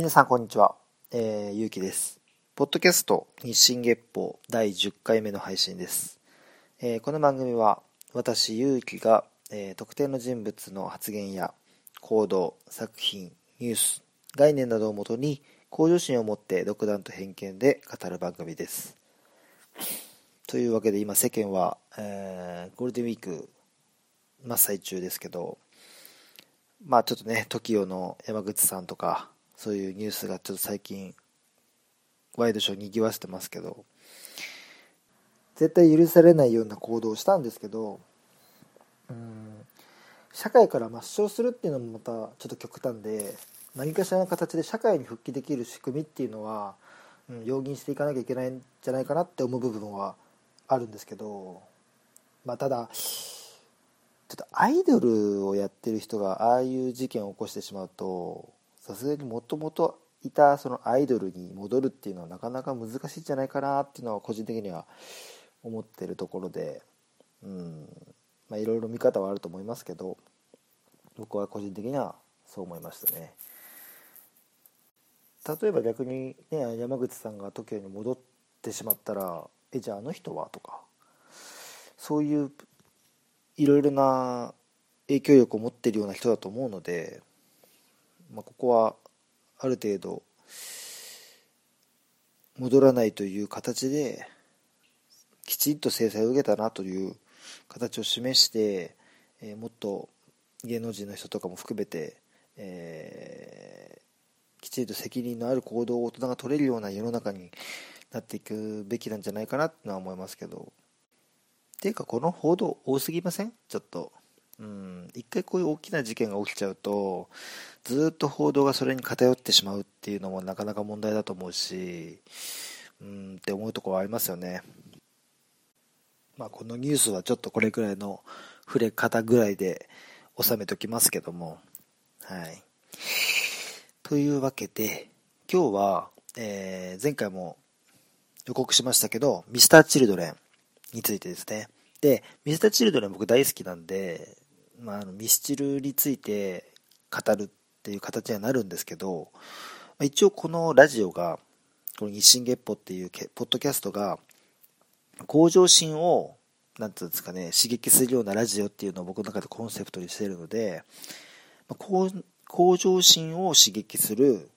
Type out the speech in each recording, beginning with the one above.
皆さんこんにちは、えー、ゆうきです。ポッドキャスト日進月報第10回目の配信です。えーこの番組は私ゆうきが、えー特定の人物の発言や行動、作品、ニュース、概念などをもとに向上心を持って独断と偏見で語る番組です。というわけで今世間は、えーゴールデンウィーク真っ最中ですけど、まあちょっとね、TOKIO の山口さんとか、そういうニュースがちょっと最近、ワイドショーにぎわしてますけど、絶対許されないような行動をしたんですけど、うん、社会から抹消するっていうのもまたちょっと極端で、何かしらの形で社会に復帰できる仕組みっていうのは、うん、容認していかなきゃいけないんじゃないかなって思う部分はあるんですけど、まあただ、ちょっとアイドルをやってる人がああいう事件を起こしてしまうとさすがにもともといたそのアイドルに戻るっていうのはなかなか難しいんじゃないかなっていうのは個人的には思ってるところでうん。まあいろいろ見方はあると思いますけど僕は個人的にはそう思いましたね。例えば逆にね山口さんが TOKIO に戻ってしまったらえじゃああの人は？とかそういういろいろな影響力を持ってるような人だと思うので、まあ、ここはある程度戻らないという形できちんと制裁を受けたなという形を示して、えーもっと芸能人の人とかも含めて、えーきちんと責任のある行動を大人が取れるような世の中になっていくべきなんじゃないかなってのは思いますけど。っていうかこの報道多すぎません？ちょっと。うん。一回こういう大きな事件が起きちゃうとずっと報道がそれに偏ってしまうっていうのもなかなか問題だと思うしうんって思うとこはありますよね。まあこのニュースはちょっとこれくらいの触れ方ぐらいで収めときますけども。はい。というわけで今日は、えー前回も予告しましたけどミスターチルドレンについてですね。で、ミスターチルドレン僕大好きなんで、まあ、あのミスチルについて語るっていう形にはなるんですけど、一応このラジオが、この日進月歩っていうポッドキャストが、向上心を、なんていうんですかね、刺激するようなラジオっていうのを僕の中でコンセプトにしているので、向向上心を刺激する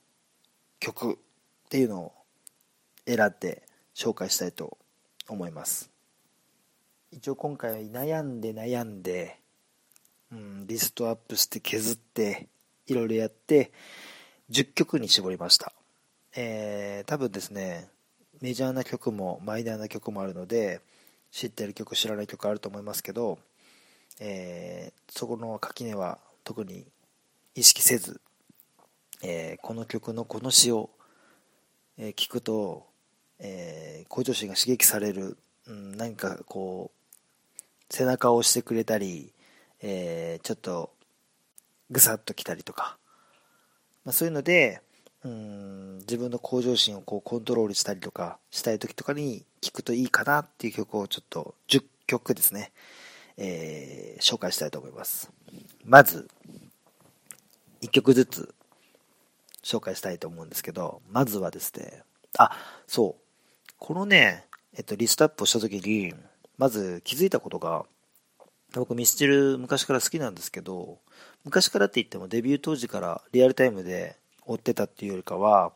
曲っていうのを選んで紹介したいと思います。一応今回は悩んで悩んで、うん、リストアップして削っていろいろやって10曲に絞りました。えー、多分ですねメジャーな曲もマイナーな曲もあるので知ってる曲知らない曲あると思いますけど、えーそこの垣根は特に意識せず、えーこの曲のこの詩を、えー聞くと、え向上心が刺激される、うん、何かこう背中を押してくれたり、えーちょっとぐさっときたりとか、まあ、そういうのでうん自分の向上心をこうコントロールしたりとかしたい時とかに聴くといいかなっていう曲をちょっと10曲ですね、えー紹介したいと思います。まず1曲ずつ紹介したいと思うんですけどまずはですねあそう。このね、えっと、リストアップをした時にまず気づいたことが僕ミスチル昔から好きなんですけど昔からって言ってもデビュー当時からリアルタイムで追ってたっていうよりかは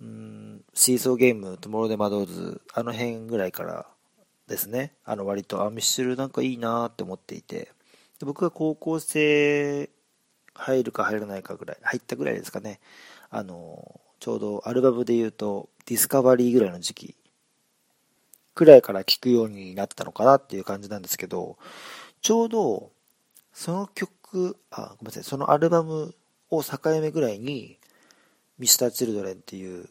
うんシーソーゲームトモローデマドーズあの辺ぐらいからですね。あの割とあミスチルなんかいいなーって思っていて。で僕が高校生入るか入らないかぐらい入ったぐらいですかね。あのちょうどアルバムで言うとディスカバリーぐらいの時期くらいから聴くようになったのかなっていう感じなんですけどちょうどその曲あごめんなさいそのアルバムを境目ぐらいに Mr.Children っていう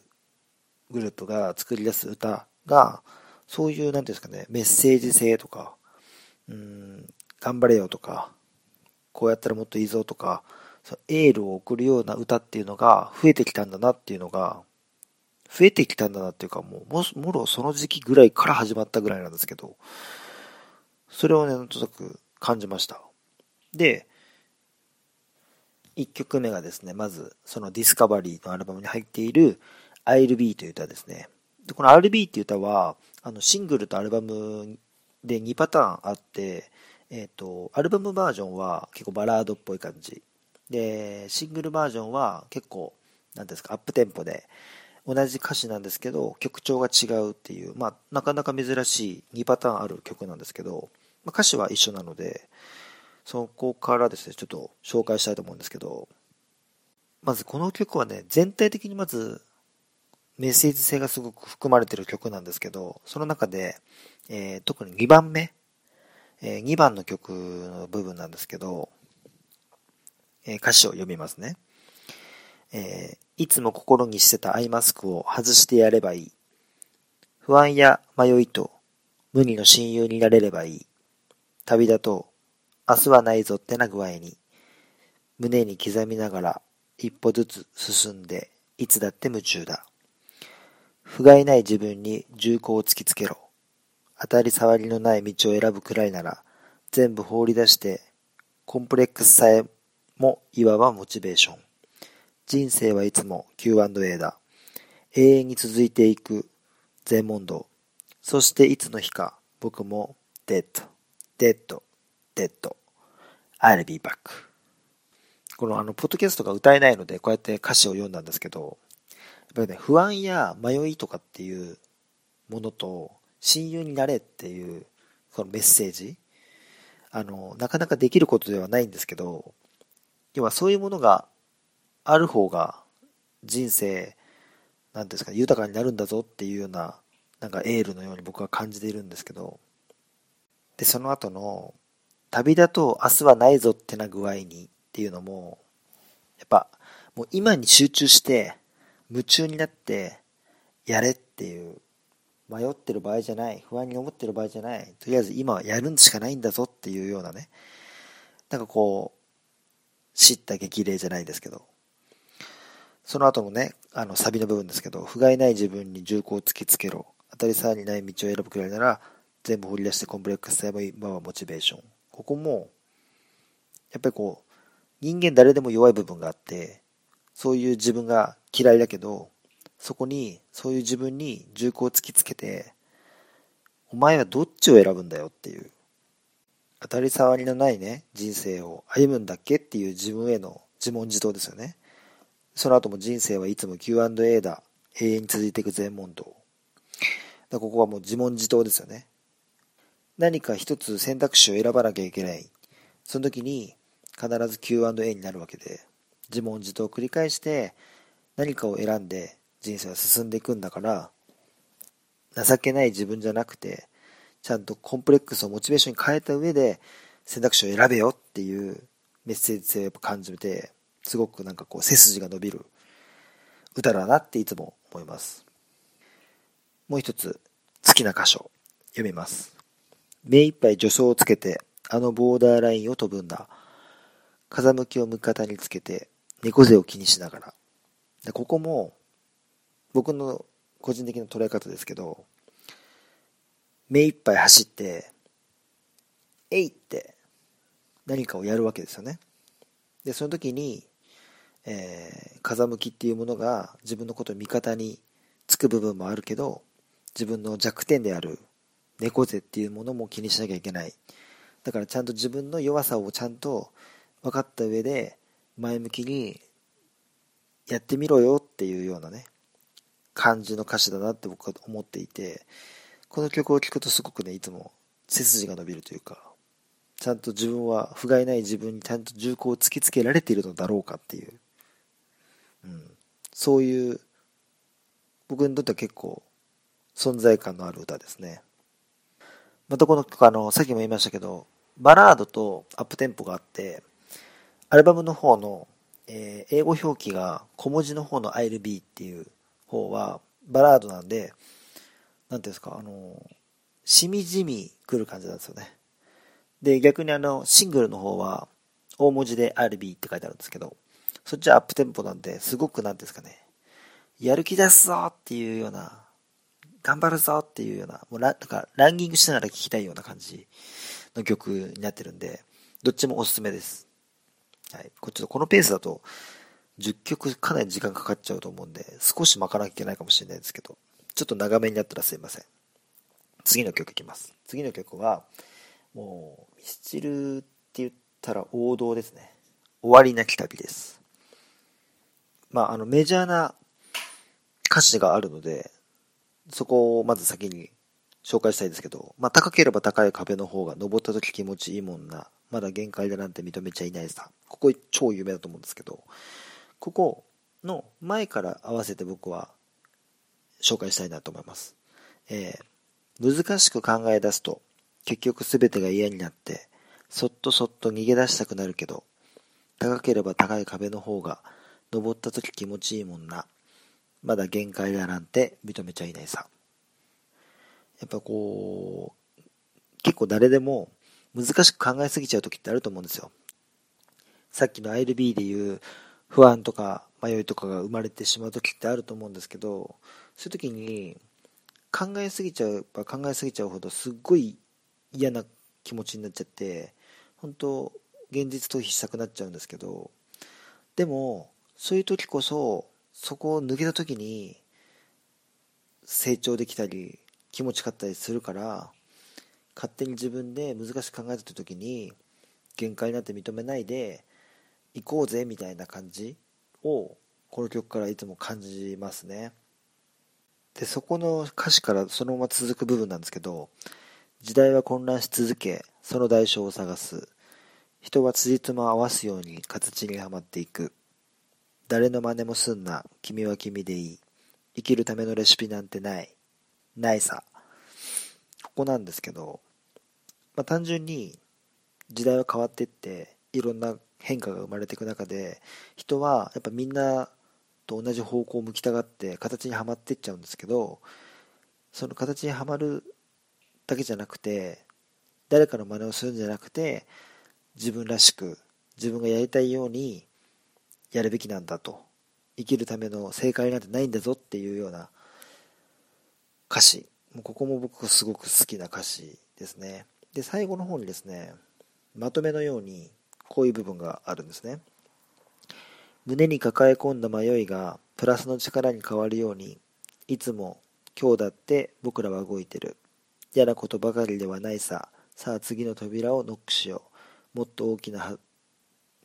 グループが作り出す歌がそういう何ていうんですかねメッセージ性とかうん頑張れよとかこうやったらもっといいぞとかエールを送るような歌っていうのが増えてきたんだなっていうのが増えてきたんだなっていうかもうももろその時期ぐらいから始まったぐらいなんですけどそれをねなんとなく感じましたで1曲目がですね、まずそのディスカバリーのアルバムに入っている I'll Be という歌ですね。でこの I'll Be っていう歌は、あのシングルとアルバムで2パターンあって、えっ、ー、と、アルバムバージョンは結構バラードっぽい感じ。で、シングルバージョンは結構、なんですか、アップテンポで、同じ歌詞なんですけど、曲調が違うっていう、まあ、なかなか珍しい2パターンある曲なんですけど、まあ、歌詞は一緒なので、そこからですね、ちょっと紹介したいと思うんですけど、まずこの曲はね、全体的にまずメッセージ性がすごく含まれてる曲なんですけど、その中で、えー、特に2番目、えー、2番の曲の部分なんですけど、えー、歌詞を読みますね。えー、いつも心にしてたアイマスクを外してやればいい。不安や迷いと無二の親友になれればいい。旅立と。明日はないぞってな具合に。胸に刻みながら一歩ずつ進んでいつだって夢中だ。不甲斐ない自分に銃口を突きつけろ。当たり障りのない道を選ぶくらいなら全部放り出してコンプレックスさえもいわばモチベーション。人生はいつも Q&A だ。永遠に続いていく禅問答。そしていつの日か僕もデッド、デッド、デッド。I'll be back. このあの、ポッドキャストが歌えないので、こうやって歌詞を読んだんですけど、やっぱりね、不安や迷いとかっていうものと、親友になれっていう、このメッセージ、あの、なかなかできることではないんですけど、要はそういうものがある方が人生、なんですか、豊かになるんだぞっていうような、なんかエールのように僕は感じているんですけど、で、その後の、旅だと明日はないぞってな具合にっていうのも、やっぱ、もう今に集中して、夢中になって、やれっていう、迷ってる場合じゃない、不安に思ってる場合じゃない、とりあえず今はやるしかないんだぞっていうようなね、なんかこう、知った激励じゃないですけど、その後のね、あの、サビの部分ですけど、不甲斐ない自分に銃口を突きつけろ。当たり障りない道を選ぶくらいなら、全部掘り出してコンプレックスさえも今はモチベーション。ここも、やっぱりこう、人間誰でも弱い部分があって、そういう自分が嫌いだけど、そこに、そういう自分に銃口を突きつけて、お前はどっちを選ぶんだよっていう、当たり障りのないね、人生を歩むんだっけっていう自分への自問自答ですよね。その後も人生はいつも Q&A だ。永遠に続いていく全問答。だここはもう自問自答ですよね。何か一つ選択肢を選ばなきゃいけない。その時に必ず Q&A になるわけで、自問自答を繰り返して何かを選んで人生は進んでいくんだから、情けない自分じゃなくて、ちゃんとコンプレックスをモチベーションに変えた上で選択肢を選べよっていうメッセージ性をやっぱ感じて、すごくなんかこう背筋が伸びる歌だなっていつも思います。もう一つ好きな箇所読みます。目いっぱい助走をつけてあのボーダーラインを飛ぶんだ。風向きを味方につけて猫背を気にしながら。でここも僕の個人的な捉え方ですけど、目いっぱい走って、えいって何かをやるわけですよね。で、その時に、えー、風向きっていうものが自分のことを味方につく部分もあるけど自分の弱点である猫背っていうものも気にしなきゃいけない。だからちゃんと自分の弱さをちゃんと分かった上で前向きにやってみろよっていうようなね感じの歌詞だなって僕は思っていてこの曲を聴くとすごくねいつも背筋が伸びるというかちゃんと自分は不甲斐ない自分にちゃんと銃口を突きつけられているのだろうかっていう。うん、そういう僕にとっては結構存在感のある歌ですね。またこの曲あの、さっきも言いましたけど、バラードとアップテンポがあって、アルバムの方の、えー、英語表記が小文字の方の ILB っていう方はバラードなんで、なんていうんですか、あの、しみじみ来る感じなんですよね。で、逆にあの、シングルの方は大文字で ILB って書いてあるんですけど、そっちはアップテンポなんで、すごくなんですかね、やる気出すぞっていうような、頑張るぞっていうような、もうラなんかランニングしながら聴きたいような感じの曲になってるんで、どっちもおすすめです。はい、こっちこのペースだと10曲かなり時間かかっちゃうと思うんで少し巻かなきゃいけないかもしれないですけどちょっと長めになったらすいません。次の曲いきます。次の曲はもうミスチルって言ったら王道ですね。終わりなき旅です。まああのメジャーな歌詞があるのでそこをまず先に紹介したいんですけど、まあ、高ければ高い壁の方が登った時気持ちいいもんな。まだ限界だなんて認めちゃいないさ。ここ超有名だと思うんですけど、ここの前から合わせて僕は紹介したいなと思います。えー、難しく考え出すと結局全てが嫌になってそっとそっと逃げ出したくなるけど高ければ高い壁の方が登った時気持ちいいもんな。まだ限界だなんて認めちゃいないさ。やっぱこう、結構誰でも難しく考えすぎちゃう時ってあると思うんですよ。さっきの ILB でいう不安とか迷いとかが生まれてしまう時ってあると思うんですけど、そういう時に考えすぎちゃうば考えすぎちゃうほどすっごい嫌な気持ちになっちゃって、本当現実逃避したくなっちゃうんですけど、でも、そういう時こそ、そこを抜けた時に成長できたり、気持ちかったりするから勝手に自分で難しく考えた時に限界なんて認めないで行こうぜみたいな感じをこの曲からいつも感じますね。でそこの歌詞からそのまま続く部分なんですけど時代は混乱し続けその代償を探す。人は辻褄を合わすように形にはまっていく。誰の真似もすんな。君は君でいい。生きるためのレシピなんてない。ないさ。ここなんですけど、まあ、単純に時代は変わっていって、いろんな変化が生まれていく中で、人はやっぱみんなと同じ方向を向きたがって形にはまっていっちゃうんですけど、その形にはまるだけじゃなくて、誰かの真似をするんじゃなくて、自分らしく、自分がやりたいようにやるべきなんだと。生きるための正解なんてないんだぞっていうような歌詞。もうここも僕すごく好きな歌詞ですね。で、最後の方にですね、まとめのようにこういう部分があるんですね。胸に抱え込んだ迷いがプラスの力に変わるように、いつも今日だって僕らは動いてる。嫌なことばかりではないさ。さあ次の扉をノックしよう。もっと大きな、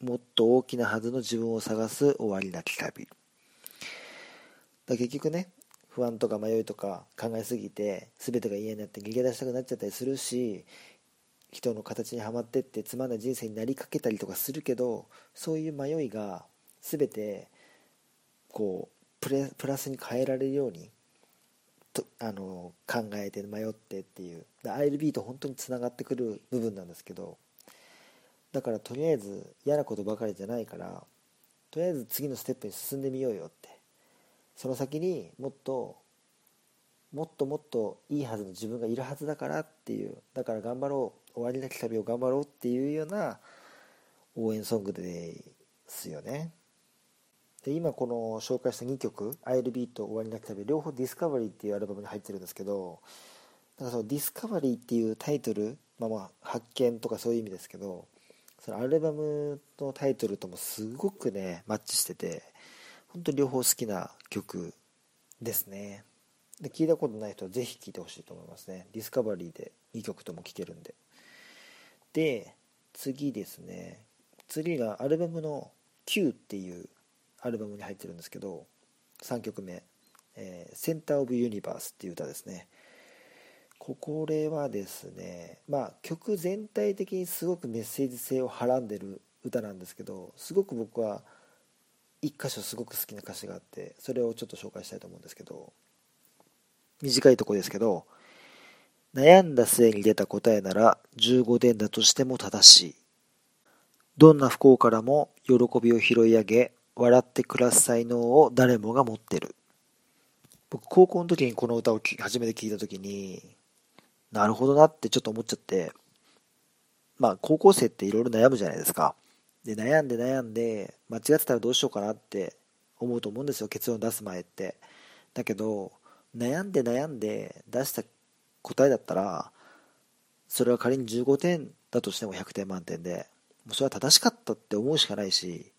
もっと大きなはずの自分を探す終わりなき旅。だ結局ね、不安とか迷いとか考えすぎて全てが嫌になって逃げ出したくなっちゃったりするし人の形にはまってってつまんない人生になりかけたりとかするけどそういう迷いが全てこうプラスに変えられるようにとあの考えて迷ってっていう ILB と本当につながってくる部分なんですけどだからとりあえず嫌なことばかりじゃないからとりあえず次のステップに進んでみようよって。その先にもっともっともっといいはずの自分がいるはずだからっていうだから頑張ろう終わりなき旅を頑張ろうっていうような応援ソングですよね。で今この紹介した2曲「ILB」と「終わりなき旅」両方「Discovery」っていうアルバムに入ってるんですけどだかその「Discovery」っていうタイトル、まあ、まあ発見とかそういう意味ですけどそのアルバムのタイトルともすごくねマッチしてて本当に両方好きな曲ですね。で聞いたことない人はぜひ聴いてほしいと思いますね。 Discovery で2曲とも聴けるんで。で次ですね。次がアルバムの「Q」っていうアルバムに入ってるんですけど3曲目「えー、センター・オブ・ユニバース」っていう歌ですね。これはですねまあ曲全体的にすごくメッセージ性をはらんでる歌なんですけどすごく僕は一箇所すごく好きな歌詞があってそれをちょっと紹介したいと思うんですけど短いとこですけど悩んだ末に出た答えなら15点だとしても正しい。どんな不幸からも喜びを拾い上げ笑って暮らす才能を誰もが持ってる。僕高校の時にこの歌を初めて聞いた時になるほどなってちょっと思っちゃって。まあ高校生っていろいろ悩むじゃないですか。で、悩んで悩んで、間違ってたらどうしようかなって思うと思うんですよ、結論出す前って。だけど、悩んで悩んで出した答えだったら、それは仮に15点だとしても100点満点で、もうそれは正しかったって思うしかないし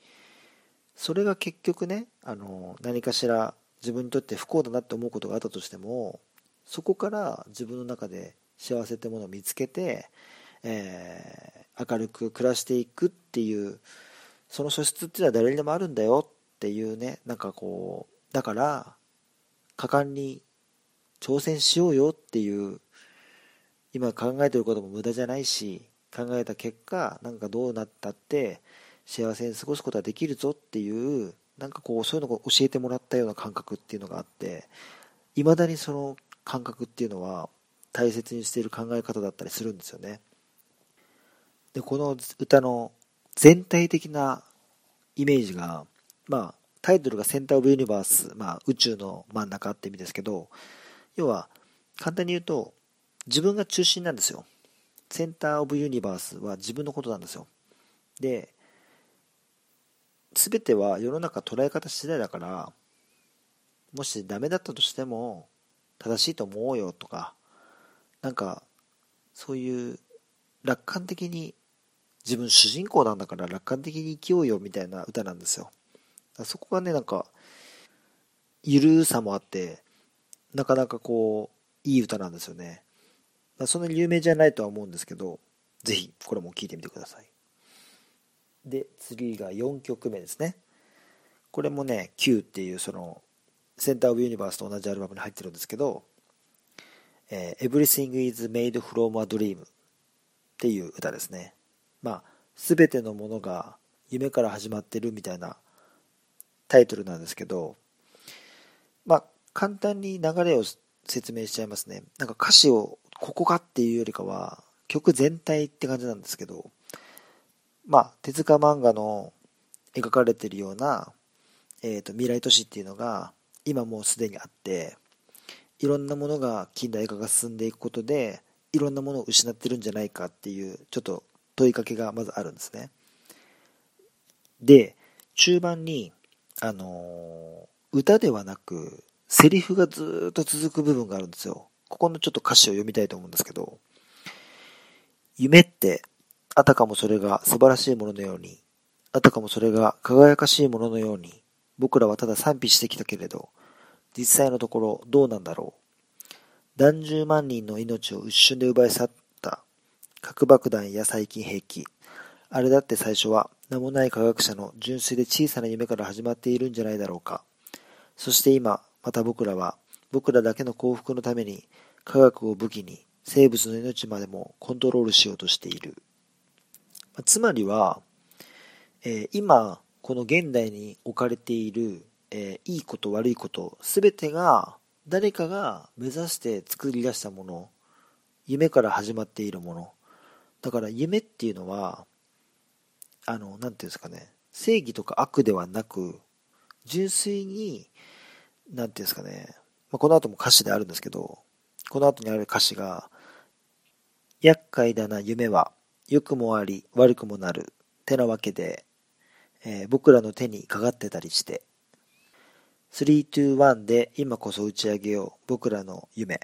それが結局ねあの何かしら自分にとって不幸だなって思うことがあったとしてもそこから自分の中で幸せってものを見つけて、えー、明るく暮らしていくっていうその素質っていうのは誰にでもあるんだよっていうねなんかこうだから果敢に挑戦しようよっていう今考えてることも無駄じゃないし考えた結果なんかどうなったって幸せに過ごすことができるぞっていうなんかこうそういうのを教えてもらったような感覚っていうのがあっていまだにその感覚っていうのは大切にしている考え方だったりするんですよね。でこの歌の全体的なイメージがまあタイトルがセンターオブユニバース、まあ、宇宙の真ん中って意味ですけど要は簡単に言うと自分が中心なんですよ。センターオブユニバースは自分のことなんですよ。で全ては世の中捉え方次第だからもしダメだったとしても正しいと思うよとかなんかそういう楽観的に自分主人公なんだから楽観的に生きようよみたいな歌なんですよ。そこがねなんかゆるさもあってなかなかこういい歌なんですよね。そんなに有名じゃないとは思うんですけどぜひこれも聴いてみてください。で次が4曲目ですね。これもね Q っていうそのセンターオブユニバースと同じアルバムに入ってるんですけど、えー、Everything is made from a dream っていう歌ですね。まあ全てのものが夢から始まってるみたいなタイトルなんですけどまあ簡単に流れを説明しちゃいますね。なんか歌詞をここかっていうよりかは曲全体って感じなんですけどまあ、手塚漫画の描かれてるような、えーと、未来都市っていうのが今もうすでにあっていろんなものが近代化が進んでいくことでいろんなものを失ってるんじゃないかっていうちょっと問いかけがまずあるんですね。で中盤にあの、歌ではなくセリフがずっと続く部分があるんですよ。ここのちょっと歌詞を読みたいと思うんですけど。夢ってあたかもそれが素晴らしいもののように、あたかもそれが輝かしいもののように、僕らはただ賛否してきたけれど、実際のところどうなんだろう。何十万人の命を一瞬で奪い去った核爆弾や細菌兵器。あれだって最初は名もない科学者の純粋で小さな夢から始まっているんじゃないだろうか。そして今、また僕らは僕らだけの幸福のために科学を武器に生物の命までもコントロールしようとしている。つまりは、えー、今この現代に置かれている、えー、いいこと悪いこと全てが誰かが目指して作り出したもの夢から始まっているもの。だから夢っていうのはあの何て言うんですかね正義とか悪ではなく純粋に何て言うんですかね、まあ、この後も歌詞であるんですけどこの後にある歌詞が厄介だな夢は良くもあり悪くもなるてなわけで、えー、僕らの手にかかってたりして321で今こそ打ち上げよう僕らの夢。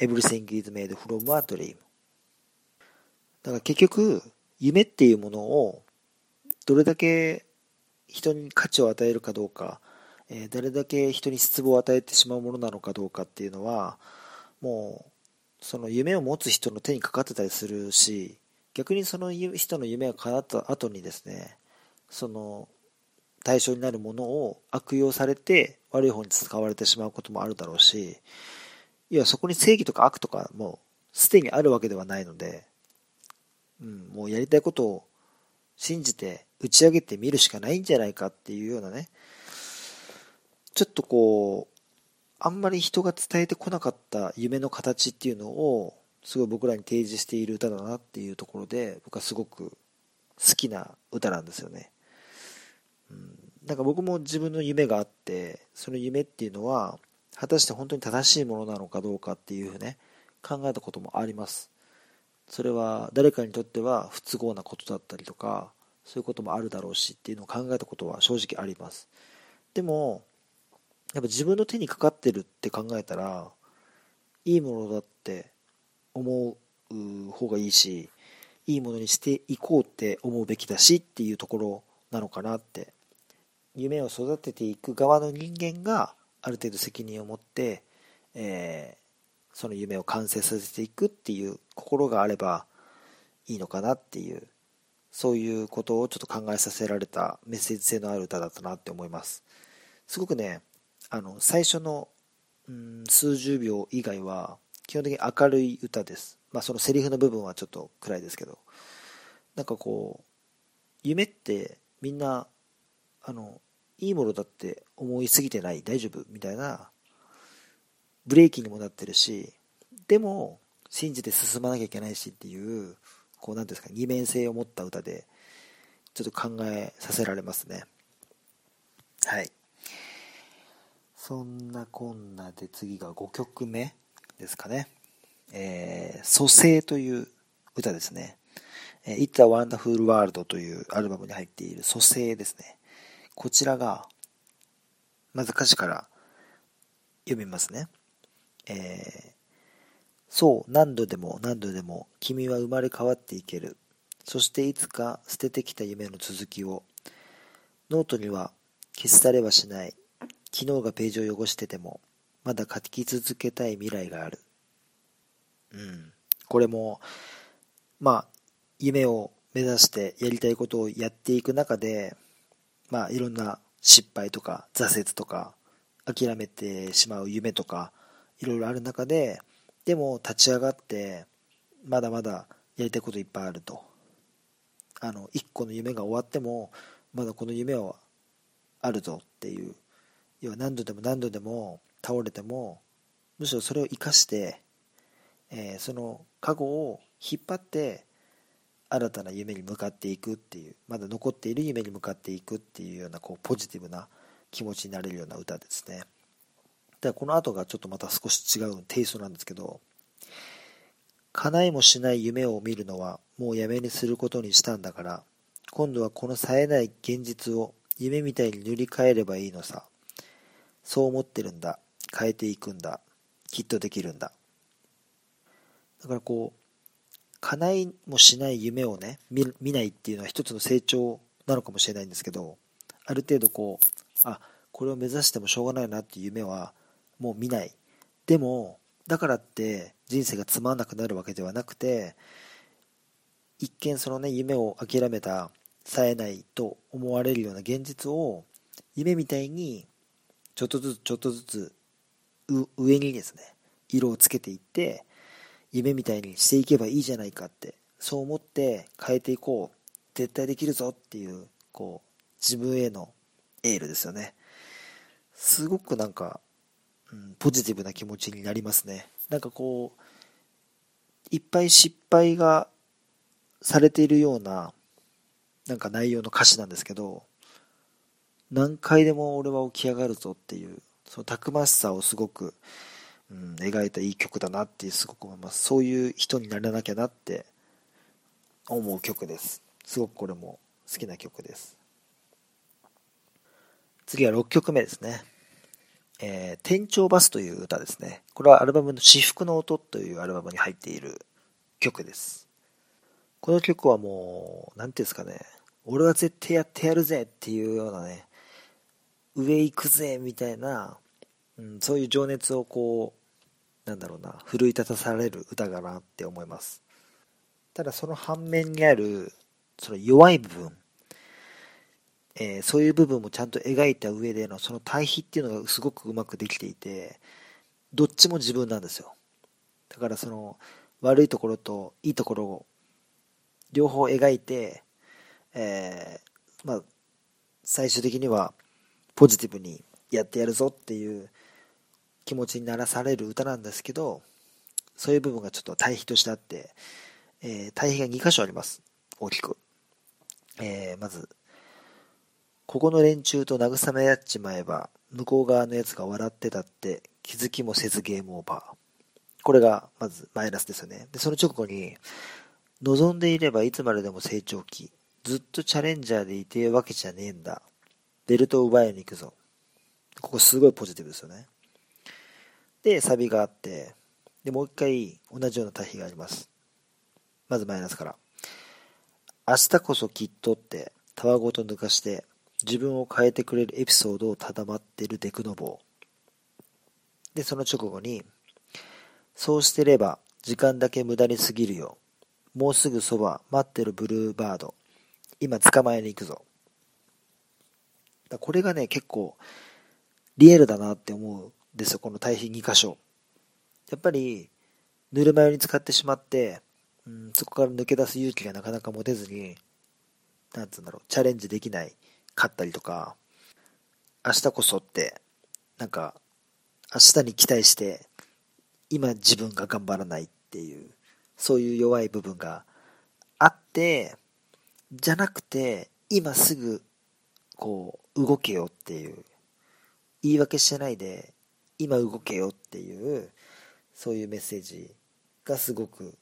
Everything is made from a dream だから結局夢っていうものをどれだけ人に価値を与えるかどうか、えー、誰だけ人に失望を与えてしまうものなのかどうかっていうのはもうその夢を持つ人の手にかかってたりするし逆にその人の夢が叶った後にですねその対象になるものを悪用されて悪い方に使われてしまうこともあるだろうしいやそこに正義とか悪とかもうすでにあるわけではないので、うん、もうやりたいことを信じて打ち上げてみるしかないんじゃないかっていうようなねちょっとこうあんまり人が伝えてこなかった夢の形っていうのをすごい僕らに提示している歌だなっていうところで僕はすごく好きな歌なんですよね、なんか僕も自分の夢があってその夢っていうのは果たして本当に正しいものなのかどうかっていうね考えたこともあります。それは誰かにとっては不都合なことだったりとかそういうこともあるだろうしっていうのを考えたことは正直あります。でもやっぱ自分の手にかかってるって考えたらいいものだって思う方がいいしいいものにしていこうって思うべきだしっていうところなのかなって夢を育てていく側の人間がある程度責任を持って、えー、その夢を完成させていくっていう心があればいいのかなっていうそういうことをちょっと考えさせられたメッセージ性のある歌だったなって思います。すごくねあの最初のうん数十秒以外は基本的に明るい歌です。まあそのセリフの部分はちょっと暗いですけど。なんかこう夢ってみんなあのいいものだって思いすぎてない大丈夫みたいなブレーキにもなってるしでも信じて進まなきゃいけないしっていうこう何ですか二面性を持った歌でちょっと考えさせられますねはいそんなこんなで次が5曲目ですかねえー、蘇生という歌ですね。It's a Wonderful World というアルバムに入っている蘇生ですね。こちらが、まず歌詞から読みますね。えー、そう、何度でも何度でも君は生まれ変わっていける。そしていつか捨ててきた夢の続きを。ノートには消されはしない。昨日がページを汚してても、まだ書き続けたい未来がある。うん。これも、まあ、夢を目指してやりたいことをやっていく中で、まあ、いろんな失敗とか挫折とか諦めてしまう夢とかいろいろある中ででも立ち上がってまだまだやりたいこといっぱいあると。あの一個の夢が終わってもまだこの夢はあるぞっていう。要は何度でも何度でも倒れてもむしろそれを生かして、えー、その過去を引っ張って新たな夢に向かっていくっていうまだ残っている夢に向かっていくっていうようなこうポジティブな気持ちになれるような歌ですね。でこの後がちょっとまた少し違うテイストなんですけど叶いもしない夢を見るのはもうやめにすることにしたんだから今度はこの冴えない現実を夢みたいに塗り替えればいいのさ。そう思ってるんだ。変えていくんだ。きっとできるんだ。だからこう叶いもしない夢をね見ないっていうのは一つの成長なのかもしれないんですけどある程度こうあこれを目指してもしょうがないなっていう夢はもう見ない。でもだからって人生がつまんなくなるわけではなくて一見そのね夢を諦めた冴えないと思われるような現実を夢みたいにちょっとずつちょっとずつ上にですね色をつけていって夢みたいにしていけばいいじゃないかってそう思って変えていこう絶対できるぞっていうこう自分へのエールですよね。すごくなんか、うん、ポジティブな気持ちになりますね。なんかこういっぱい失敗がされているようななんか内容の歌詞なんですけど何回でも俺は起き上がるぞっていうそのたくましさをすごくうん、描いたいい曲だなっていうすごく思います。そういう人にならなきゃなって思う曲です。すごくこれも好きな曲です。次は6曲目ですね。えー、店長バスという歌ですね。これはアルバムの私服の音というアルバムに入っている曲です。この曲はもう、何ていうんですかね、俺は絶対やってやるぜっていうようなね、上行くぜみたいな、うん、そういう情熱をこう、なんだろうな、奮い立たされる歌かなって思います。ただその反面にある、その弱い部分、えー、そういう部分もちゃんと描いた上でのその対比っていうのがすごくうまくできていて、どっちも自分なんですよ。だからその悪いところといいところを両方描いて、えー、まあ、最終的にはポジティブにやってやるぞっていう気持ちにならされる歌なんですけど、そういう部分がちょっと対比としてあって、えー、対比が2箇所あります。大きく。えー、まず、ここの連中と慰め合っちまえば、向こう側のやつが笑ってたって気づきもせずゲームオーバー。これがまずマイナスですよね。で、その直後に、望んでいればいつまででも成長期。ずっとチャレンジャーでいてるわけじゃねえんだ。ベルトを奪いに行くぞ。ここすごいポジティブですよね。で、サビがあって、で、もう一回同じような対比があります。まずマイナスから。明日こそきっとってたわごと抜かして自分を変えてくれるエピソードをただまってるデクノボー。で、その直後に、そうしてれば時間だけ無駄に過ぎるよ。もうすぐそば待ってるブルーバード。今捕まえに行くぞ。だこれがね、結構リアルだなって思うですよ、この対比2箇所。やっぱり、ぬるま湯に使ってしまって、うん、そこから抜け出す勇気がなかなか持てずに、なんつうんだろう、チャレンジできないかったりとか、明日こそって、なんか、明日に期待して、今自分が頑張らないっていう、そういう弱い部分があって、じゃなくて、今すぐ、こう、動けよっていう、言い訳してないで、今動けよっていう、そういうメッセージがすごく、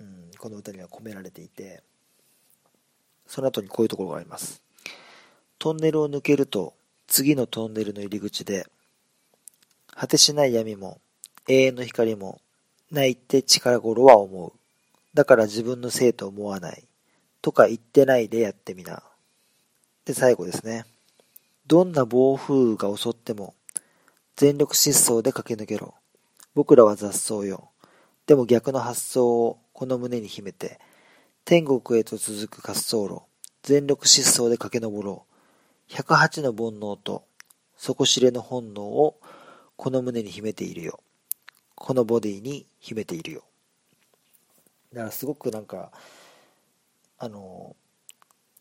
うん、この歌には込められていて、その後にこういうところがあります。トンネルを抜けると次のトンネルの入り口で果てしない闇も永遠の光もないって力頃は思う。だから自分のせいと思わない。とか言ってないでやってみな。で、最後ですね。どんな暴風雨が襲っても全力疾走で駆け抜けろ。僕らは雑草よ。でも逆の発想をこの胸に秘めて、天国へと続く滑走路、全力疾走で駆け上ろう。108の煩悩と底知れぬ本能をこの胸に秘めているよ。このボディに秘めているよ。だからすごくなんか、あの、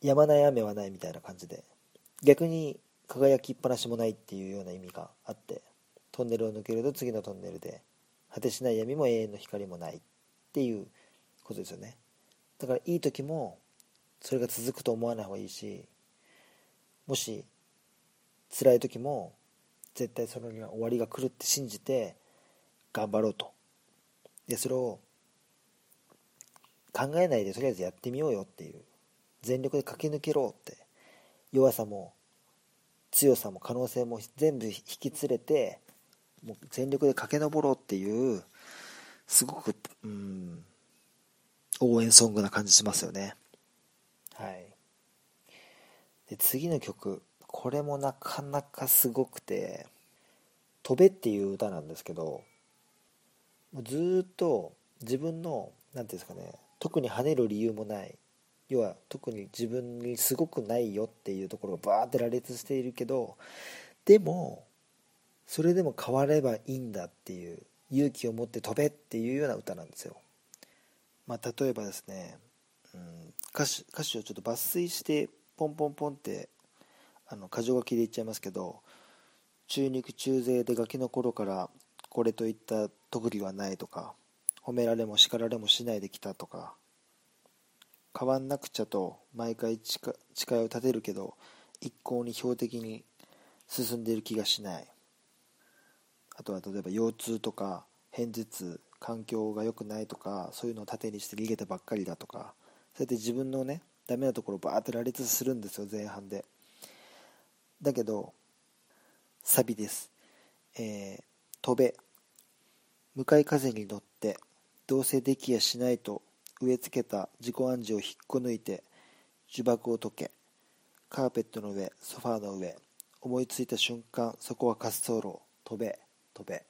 やまない雨はないみたいな感じで、逆に輝きっぱなしもないっていうような意味があって、トンネルを抜けると次のトンネルで、果てしない闇も永遠の光もないっていうことですよね。だからいい時もそれが続くと思わない方がいいし、もし辛い時も絶対それには終わりが来るって信じて頑張ろうと。でそれを考えないでとりあえずやってみようよっていう。全力で駆け抜けろって。弱さも強さも可能性も全部引き連れてもう全力で駆け上ろうっていうすごくうん応援ソングな感じしますよね。はい。で次の曲これもなかなかすごくて「飛べ」っていう歌なんですけどずっと自分の何て言うんですかね特に跳ねる理由もない要は特に自分にすごくないよっていうところがバーって羅列しているけどでもそれでも変わればいいんだっていう勇気を持って飛べっていうような歌なんですよ。まあ、例えばですね、うん、歌詞歌詞をちょっと抜粋してポンポンポンってあの箇条書きで言っちゃいますけど中肉中背でガキの頃からこれといった特技はないとか褒められも叱られもしないできたとか変わんなくちゃと毎回誓いを立てるけど一向に標的に進んでいる気がしないあとは例えば腰痛とか片頭痛環境が良くないとかそういうのを盾にして逃げたばっかりだとかそうやって自分のねダメなところをバーって羅列するんですよ前半で。だけどサビです。えー、飛べ。向かい風に乗ってどうせできやしないと植え付けた自己暗示を引っこ抜いて呪縛を解け。カーペットの上ソファーの上思いついた瞬間そこは滑走路飛べ。飛べ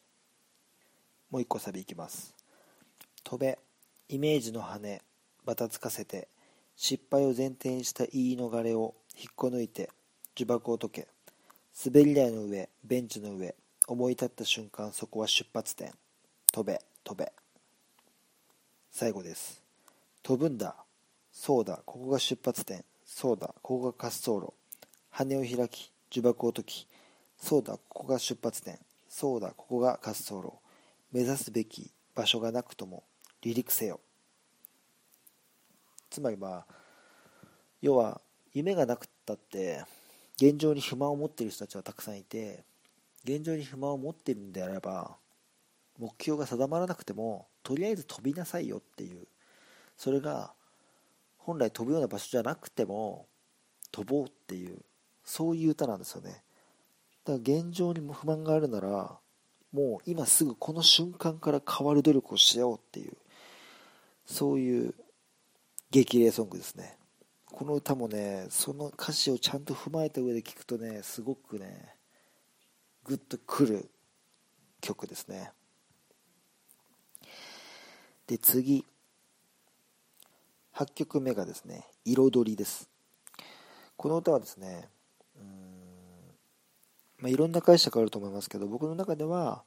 もう一個サビいきます。飛べイメージの羽ばたつかせて失敗を前提にした言い逃れを引っこ抜いて呪縛を解け滑り台の上ベンチの上思い立った瞬間そこは出発点。飛べ飛べ最後です。飛ぶんだ。そうだ。ここが出発点。そうだ。ここが滑走路。羽を開き呪縛を解き。そうだ。ここが出発点。そうだここが滑走路。目指すべき場所がなくとも離陸せよ。つまりまあ要は夢がなくったって現状に不満を持っている人たちはたくさんいて現状に不満を持っているんであれば目標が定まらなくてもとりあえず飛びなさいよっていう。それが本来飛ぶような場所じゃなくても飛ぼうっていうそういう歌なんですよね。だから現状にも不満があるならもう今すぐこの瞬間から変わる努力をしようっていうそういう激励ソングですね。この歌もねその歌詞をちゃんと踏まえた上で聴くとねすごくねグッとくる曲ですね。で次。8曲目がですね「彩り」です。この歌はですねうん、まあ、いろんな解釈あると思いますけど僕の中では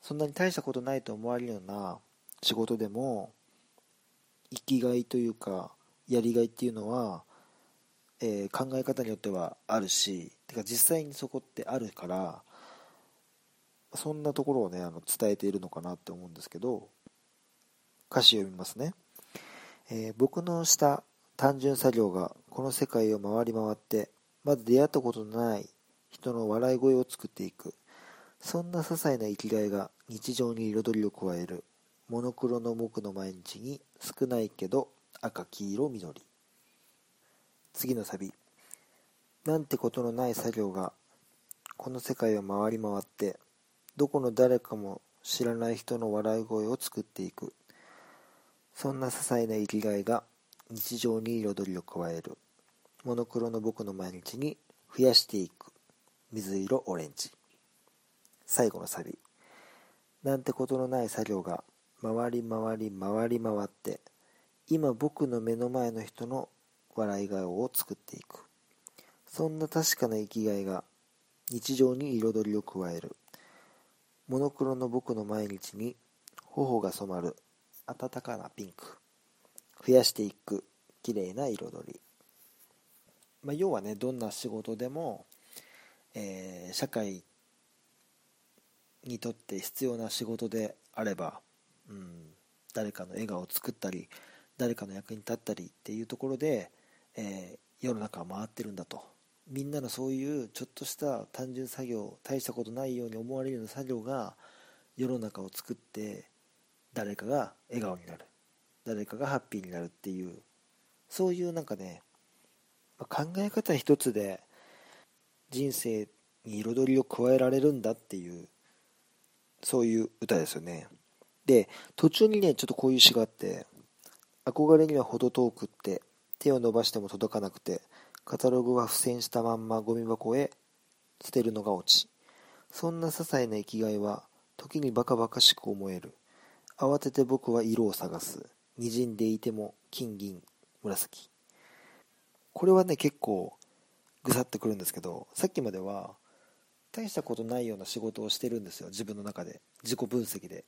そんなに大したことないと思われるような仕事でも生きがいというかやりがいっていうのは、えー、考え方によってはあるしてか実際にそこってあるからそんなところをねあの伝えているのかなって思うんですけど歌詞読みますね、えー、僕のした単純作業がこの世界を回り回ってまだ出会ったことのない人の笑い声を作っていく。そんな些細な生きがいが日常に彩りを加える。モノクロの僕の毎日に少ないけど赤黄色緑。次のサビ。なんてことのない作業がこの世界を回り回ってどこの誰かも知らない人の笑い声を作っていく。そんな些細な生きがいが日常に彩りを加える。モノクロの僕の毎日に増やしていく。水色オレンジ。最後のサビ。なんてことのない作業が回り回り回り回って今僕の目の前の人の笑い顔を作っていく。そんな確かな生きがいが日常に彩りを加える。モノクロの僕の毎日に頬が染まる暖かなピンク。増やしていく綺麗な彩り、まあ、要はねどんな仕事でも、えー、社会にとって必要な仕事であれば、うん、誰かの笑顔を作ったり誰かの役に立ったりっていうところで、えー、世の中は回ってるんだと。みんなのそういうちょっとした単純作業大したことないように思われるような作業が世の中を作って誰かが笑顔になる。誰かがハッピーになるっていう。そういうなんかね考え方一つで人生に彩りを加えられるんだっていうそういう歌ですよね。で途中にねちょっとこういう詩があって憧れには程遠くって手を伸ばしても届かなくてカタログは付箋したまんまゴミ箱へ捨てるのが落ちそんな些細な生きがいは時にバカバカしく思える。慌てて僕は色を探す。滲んでいても金銀紫。これはね結構ぐさってくるんですけどさっきまでは大したことないような仕事をしてるんですよ自分の中で。自己分析で。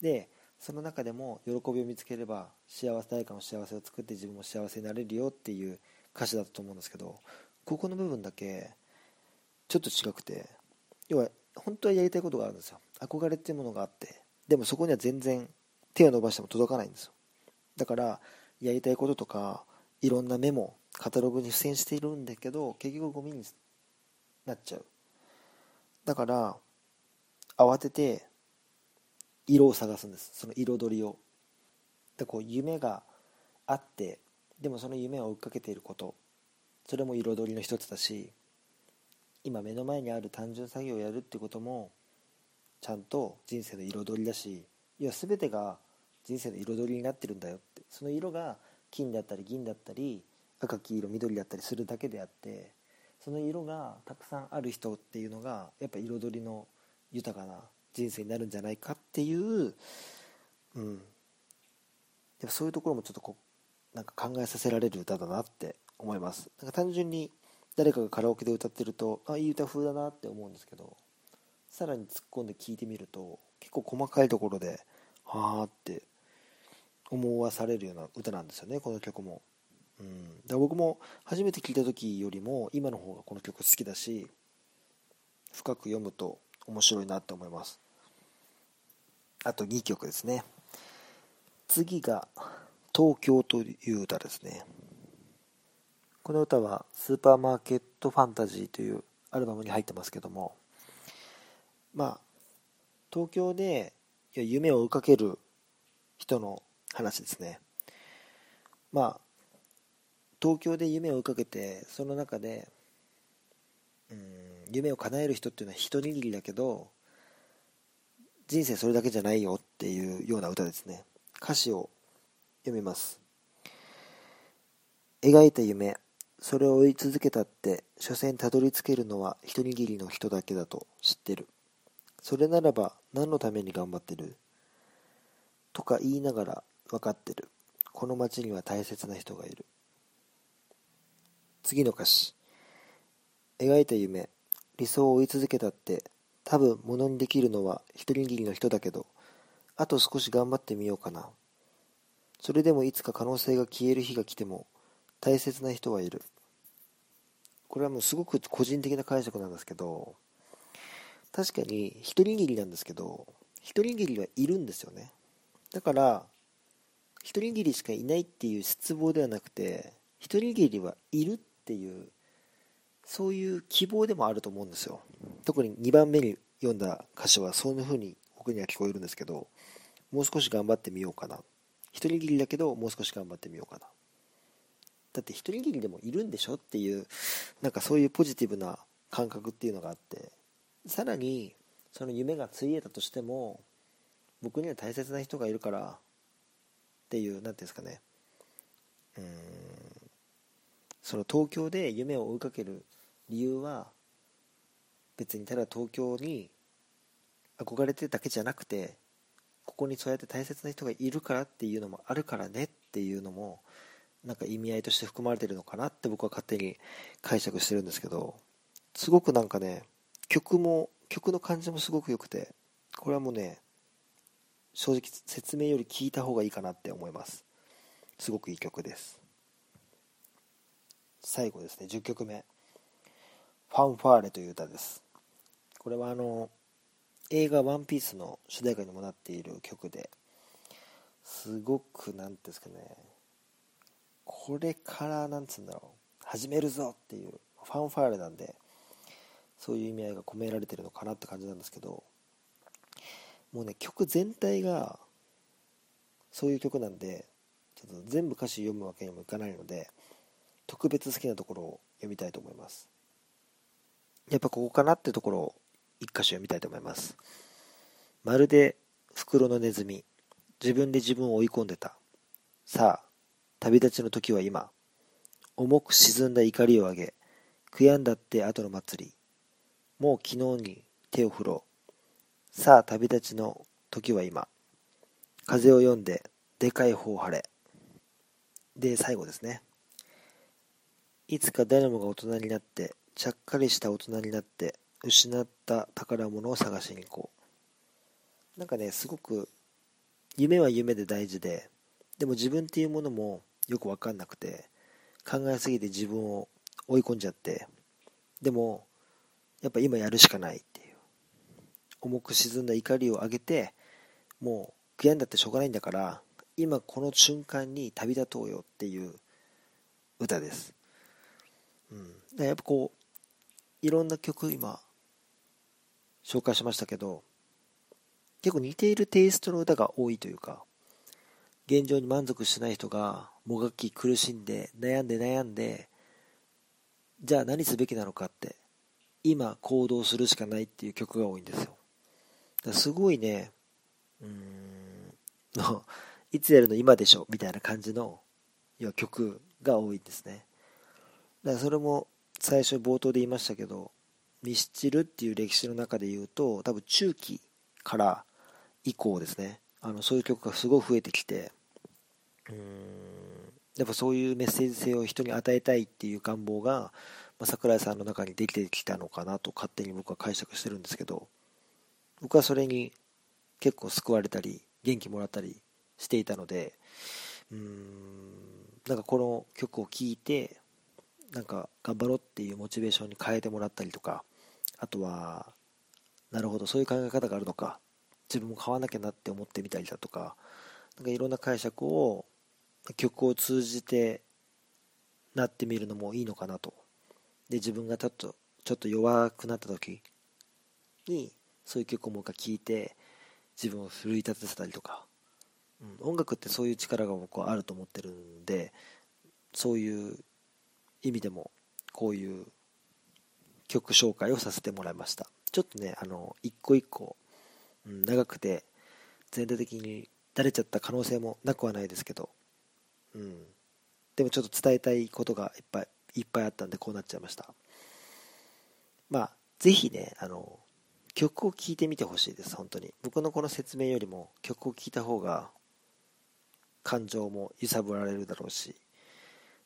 でその中でも喜びを見つければ幸せ誰かの幸せを作って自分も幸せになれるよっていう歌詞だったと思うんですけどここの部分だけちょっと違くて要は本当はやりたいことがあるんですよ。憧れっていうものがあってでもそこには全然手を伸ばしても届かないんですよ。だからやりたいこととかいろんなメモカタログに付箋しているんだけど結局ゴミになっちゃう。だから慌てて色を探すんです。その彩りを。でこう夢があってでもその夢を追っかけていること。それも彩りの一つだし今目の前にある単純作業をやるってこともちゃんと人生の彩りだし要は全てが人生の彩りになってるんだよって。その色が金だったり銀だったり赤黄色緑だったりするだけであってその色がたくさんある人っていうのがやっぱ彩りの豊かな人生になるんじゃないかっていううん。そういうところもちょっとこなんか考えさせられる歌だなって思います。なんか単純に誰かがカラオケで歌ってるとあいい歌風だなって思うんですけどさらに突っ込んで聴いてみると結構細かいところでああって思わされるような歌なんですよねこの曲も、うん、だ僕も初めて聴いた時よりも今の方がこの曲好きだし深く読むと面白いなって思います。あと2曲ですね。次が「東京」という歌ですね。この歌は「スーパーマーケットファンタジー」というアルバムに入ってますけどもまあ東京で夢を追いかける人の話ですね。まあ東京で夢を追いかけてその中でうん夢を叶える人っていうのは一握りだけど人生それだけじゃないよっていうような歌ですね。歌詞を読みます。描いた夢それを追い続けたって所詮たどり着けるのは一握りの人だけだと知ってる。それならば何のために頑張ってる？とか言いながら分かってる。この街には大切な人がいる。次の歌詞。描いた夢理想を追い続けたって多分ものにできるのは一握りの人だけどあと少し頑張ってみようかな。それでもいつか可能性が消える日が来ても大切な人はいる。これはもうすごく個人的な解釈なんですけど確かに一握りなんですけど一握りはいるんですよね。だから一握りしかいないっていう失望ではなくて一握りはいるっていうそういう希望でもあると思うんですよ。特に2番目に読んだ歌詞はそういう風に僕には聞こえるんですけどもう少し頑張ってみようかな。一握りだけどもう少し頑張ってみようかな。だって一握りでもいるんでしょっていうなんかそういうポジティブな感覚っていうのがあってさらにその夢がついえたとしても僕には大切な人がいるからっていう何ていうんですかね。うん。その東京で夢を追いかける理由は別にただ東京に憧れてるだけじゃなくてここにそうやって大切な人がいるからっていうのもあるからねっていうのもなんか意味合いとして含まれてるのかなって僕は勝手に解釈してるんですけどすごくなんかね曲も曲の感じもすごく良くてこれはもうね正直説明より聞いた方がいいかなって思います。すごくいい曲です。最後ですね。10曲目「ファンファーレ」という歌です。これはあの映画「ワンピースの主題歌にもなっている曲ですごく何ていうんですかね。これからなんつうんだろう。始めるぞっていうファンファーレなんでそういう意味合いが込められてるのかなって感じなんですけどもうね曲全体がそういう曲なんでちょっと全部歌詞読むわけにもいかないので特別好きなところを読みたいと思います。やっぱここかなってところを一箇所読みたいと思います。まるで袋のネズミ。自分で自分を追い込んでた。さあ旅立ちの時は今。重く沈んだ怒りを上げ悔やんだって後の祭り。もう昨日に手を振ろう。さあ旅立ちの時は今。風を読んででかい方を張れ。で最後ですね。いつか誰もが大人になってちゃっかりした大人になって失った宝物を探しに行こう。なんかねすごく夢は夢で大事ででも自分っていうものもよく分かんなくて考えすぎて自分を追い込んじゃってでもやっぱ今やるしかないっていう。重く沈んだ怒りを上げてもう悔やんだってしょうがないんだから今この瞬間に旅立とうよっていう歌です、うん、やっぱこういろんな曲今紹介しましたけど結構似ているテイストの歌が多いというか現状に満足しない人がもがき苦しんで悩んで悩んでじゃあ何すべきなのかって今行動するしかないっていう曲が多いんですよ。だすごいねうん いつやるの今でしょみたいな感じの要は曲が多いんですね。だからそれも最初冒頭で言いましたけどミスチルっていう歴史の中で言うと多分中期から以降ですね。あのそういう曲がすごい増えてきてうん。やっぱそういうメッセージ性を人に与えたいっていう願望が、まあ、桜井さんの中にできてきたのかなと勝手に僕は解釈してるんですけど僕はそれに結構救われたり元気もらったりしていたのでうーんなんかこの曲を聴いてなんか頑張ろうっていうモチベーションに変えてもらったりとかあとはなるほどそういう考え方があるのか自分も買わなきゃなって思ってみたりだとかなんかいろんな解釈を曲を通じてなってみるのもいいのかなと。で自分がちょっとちょっと弱くなった時にそういう曲をもう一回聴いて自分を奮い立たせたりとか、うん、音楽ってそういう力が僕はあると思ってるんでそういう意味でもこういう曲紹介をさせてもらいました。ちょっとねあの一個一個、うん、長くて全体的にだれちゃった可能性もなくはないですけどうん、でもちょっと伝えたいことがいっぱいいっぱいあったんでこうなっちゃいました。まあぜひねあの曲を聴いてみてほしいです本当に。僕のこの説明よりも曲を聴いた方が感情も揺さぶられるだろうし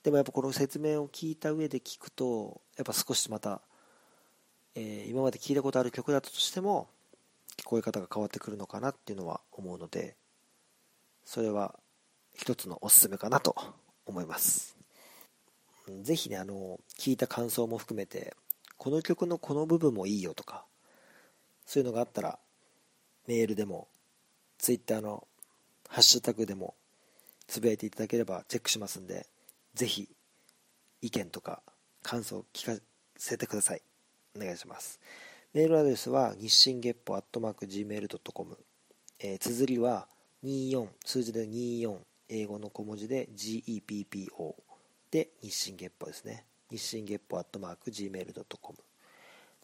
でもやっぱこの説明を聞いた上で聞くとやっぱ少しまた、えー、今まで聞いたことある曲だったとしても聞こえ方が変わってくるのかなっていうのは思うのでそれは一つのおすすめかなと思います。ぜひねあの聞いた感想も含めてこの曲のこの部分もいいよとかそういうのがあったらメールでも Twitter のハッシュタグでもつぶやいていただければチェックしますんでぜひ意見とか感想を聞かせてください。お願いします。メールアドレスは日進月歩アットマーク Gmail.com、え、綴りは24数字で24英語の小文字で GEPPO で日進月歩ですね。日進月歩アットマーク Gmail.com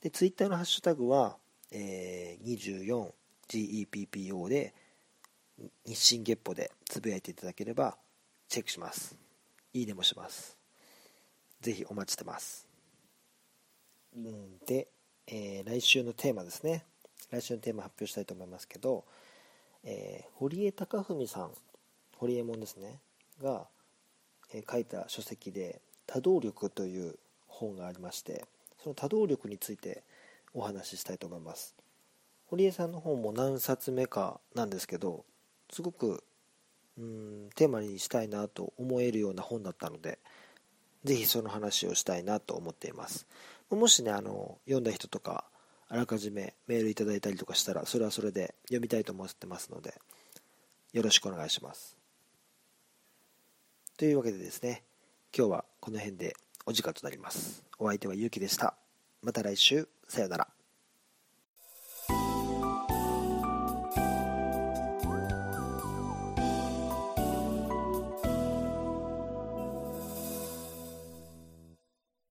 でツイッターのハッシュタグは、えー、24GEPPO で日進月歩でつぶやいていただければチェックします。いいねもします。ぜひお待ちしてます。で、えー、来週のテーマですね。来週のテーマ発表したいと思いますけど、えー、堀江貴文さん堀江門ですね。が、えー、書いた書籍で「多動力」という本がありましてその多動力についてお話ししたいと思います。堀江さんの本も何冊目かなんですけどすごくうんテーマにしたいなと思えるような本だったのでぜひその話をしたいなと思っています。もしねあの読んだ人とかあらかじめメールいただいたりとかしたらそれはそれで読みたいと思ってますのでよろしくお願いします。というわけでですね今日はこの辺でお時間となります。お相手はゆうきでした。また来週。さよなら。